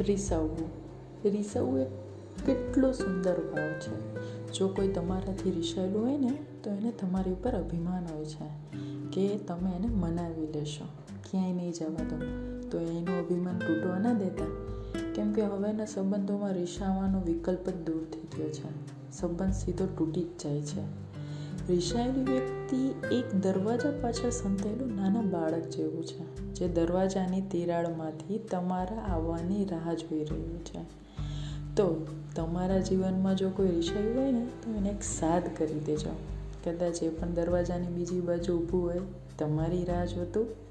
રીસાવવું. રિસવવું એ કેટલો સુંદર ભાવ છે. જો કોઈ તમારાથી રિસાયેલું હોય ને, તો એને તમારી ઉપર અભિમાન હોય છે કે તમે એને મનાવી લેશો. ક્યાંય નહીં જવા દો. તો એનું અભિમાન તૂટવા ના દેતા. કેમ કે હવેના સંબંધોમાં રિસાવવાનો વિકલ્પ જ દૂર થઈ ગયો છે. સંબંધ સીધો તૂટી જ જાય છે. રીસાયેલી વ્યક્તિ એક દરવાજા પાછળ સંતાયેલું નાના બાળક જેવું છે, જે દરવાજાની તિરાડમાંથી તમારા આવવાની રાહ જોઈ રહ્યું છે. તો તમારા જીવનમાં જો કોઈ રિસાયું હોય ને, તો એને એક સાદ કરી દેજો. કદાચ એ પણ દરવાજાની બીજી બાજુ ઊભું હોય, તમારી રાહ જોતું